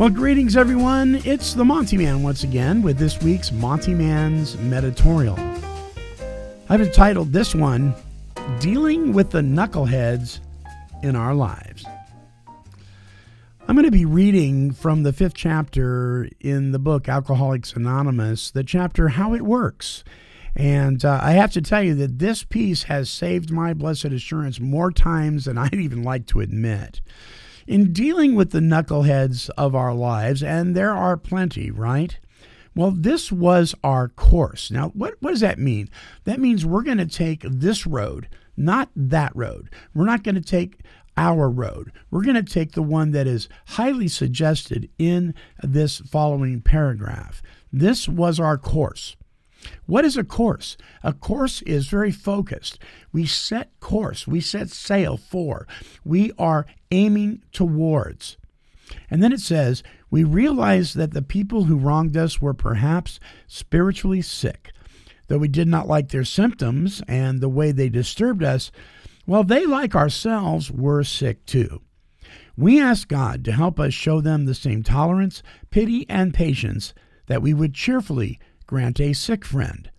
Well, greetings, everyone. It's the Monty Man once again with this week's Monty Man's Meditorial. I've entitled this one, Dealing with the Knuckleheads in Our Lives. I'm going to be reading from the fifth chapter in the book Alcoholics Anonymous, the chapter How It Works. And uh, I have to tell you that this piece has saved my blessed assurance more times than I'd even like to admit in dealing with the knuckleheads of our lives, and there are plenty, right? Well, this was our course. Now, what, what does that mean? That means we're going to take this road, not that road. We're not going to take our road. We're going to take the one that is highly suggested in this following paragraph. This was our course. What is a course? A course is very focused. We set course, we set sail for, we are aiming towards. And then it says, we realized that the people who wronged us were perhaps spiritually sick. Though we did not like their symptoms and the way they disturbed us, well, they, like ourselves, were sick too. We ask God to help us show them the same tolerance, pity, and patience that we would cheerfully grant a sick friend.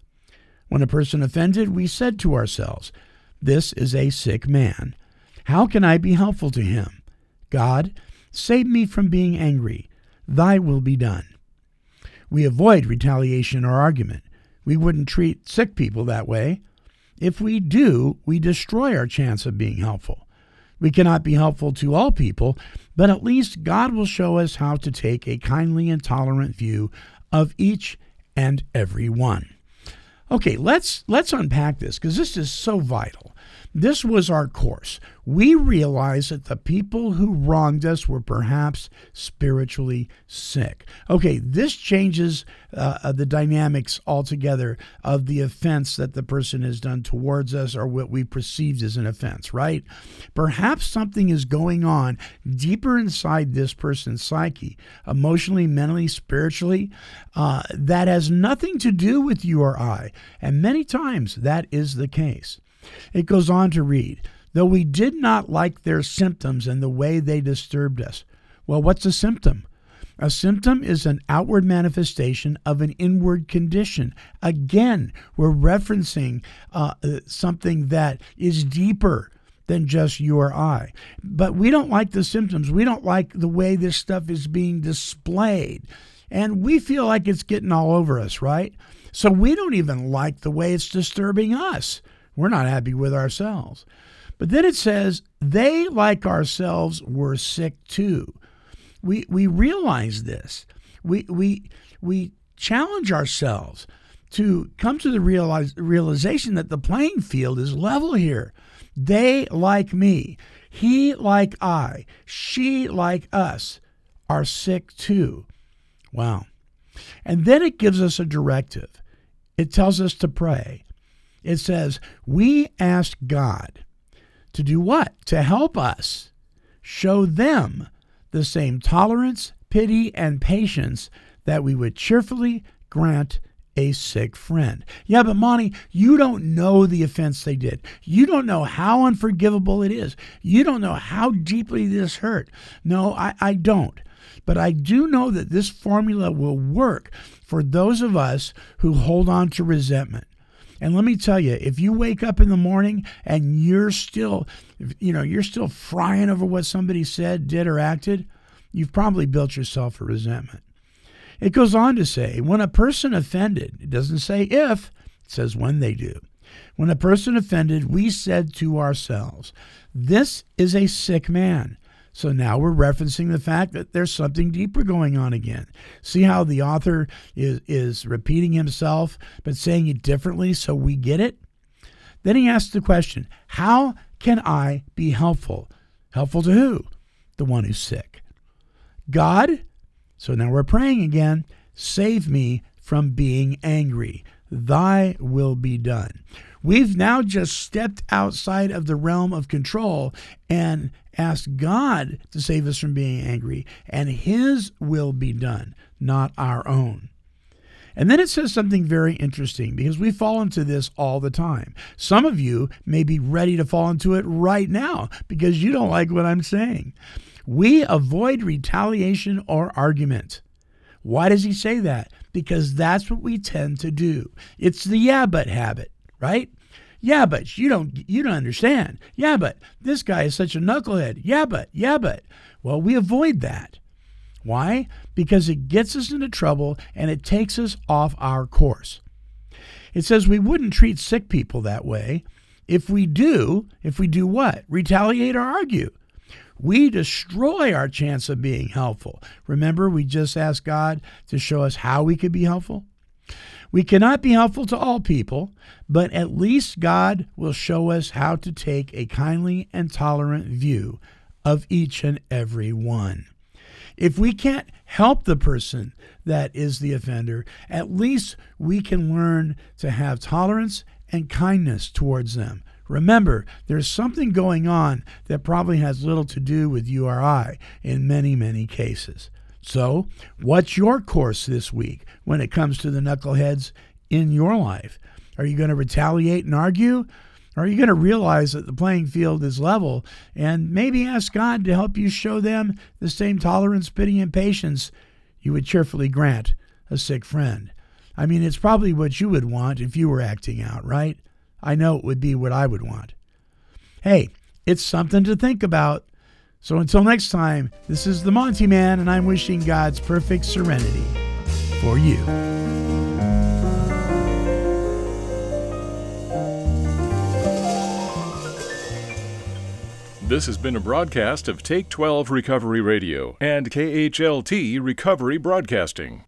When a person offended, we said to ourselves, This is a sick man. How can I be helpful to him? God, save me from being angry. Thy will be done. We avoid retaliation or argument. We wouldn't treat sick people that way. If we do, we destroy our chance of being helpful. We cannot be helpful to all people, but at least God will show us how to take a kindly and tolerant view of each and every one. Okay, let's let's unpack this because this is so vital. This was our course. We realized that the people who wronged us were perhaps spiritually sick. Okay, this changes uh, uh, the dynamics altogether of the offense that the person has done towards us or what we perceived as an offense, right? Perhaps something is going on deeper inside this person's psyche, emotionally, mentally, spiritually, uh, that has nothing to do with you or I. And many times that is the case. It goes on to read, though we did not like their symptoms and the way they disturbed us. Well, what's a symptom? A symptom is an outward manifestation of an inward condition. Again, we're referencing uh, something that is deeper than just you or I. But we don't like the symptoms. We don't like the way this stuff is being displayed. And we feel like it's getting all over us, right? So we don't even like the way it's disturbing us. We're not happy with ourselves. But then it says, they, like ourselves, were sick too. We, we realize this. We, we, we challenge ourselves to come to the realize, realization that the playing field is level here. They, like me, he, like I, she, like us, are sick too. Wow. And then it gives us a directive. It tells us to pray. It says, We ask God to do what? To help us show them the same tolerance, pity, and patience that we would cheerfully grant a sick friend. Yeah, but Monty, you don't know the offense they did. You don't know how unforgivable it is. You don't know how deeply this hurt. No, I, I don't. But I do know that this formula will work for those of us who hold on to resentment. And let me tell you, if you wake up in the morning and you're still, you know, you're still frying over what somebody said, did, or acted, you've probably built yourself a resentment. It goes on to say, when a person offended, it doesn't say if, it says when they do. When a person offended, we said to ourselves, This is a sick man. So now we're referencing the fact that there's something deeper going on again. See how the author is, is repeating himself but saying it differently so we get it? Then he asks the question How can I be helpful? Helpful to who? The one who's sick. God, so now we're praying again, save me from being angry. Thy will be done. We've now just stepped outside of the realm of control and asked God to save us from being angry, and His will be done, not our own. And then it says something very interesting because we fall into this all the time. Some of you may be ready to fall into it right now because you don't like what I'm saying. We avoid retaliation or argument. Why does he say that? Because that's what we tend to do. It's the yeah but habit, right? Yeah, but you don't you don't understand. Yeah, but this guy is such a knucklehead. Yeah, but yeah, but well, we avoid that. Why? Because it gets us into trouble and it takes us off our course. It says we wouldn't treat sick people that way. If we do, if we do what? Retaliate or argue. We destroy our chance of being helpful. Remember, we just asked God to show us how we could be helpful? We cannot be helpful to all people, but at least God will show us how to take a kindly and tolerant view of each and every one. If we can't help the person that is the offender, at least we can learn to have tolerance and kindness towards them. Remember, there's something going on that probably has little to do with you or I in many, many cases. So, what's your course this week when it comes to the knuckleheads in your life? Are you going to retaliate and argue? Or are you going to realize that the playing field is level and maybe ask God to help you show them the same tolerance, pity, and patience you would cheerfully grant a sick friend? I mean, it's probably what you would want if you were acting out, right? I know it would be what I would want. Hey, it's something to think about. So until next time, this is the Monty Man, and I'm wishing God's perfect serenity for you. This has been a broadcast of Take 12 Recovery Radio and KHLT Recovery Broadcasting.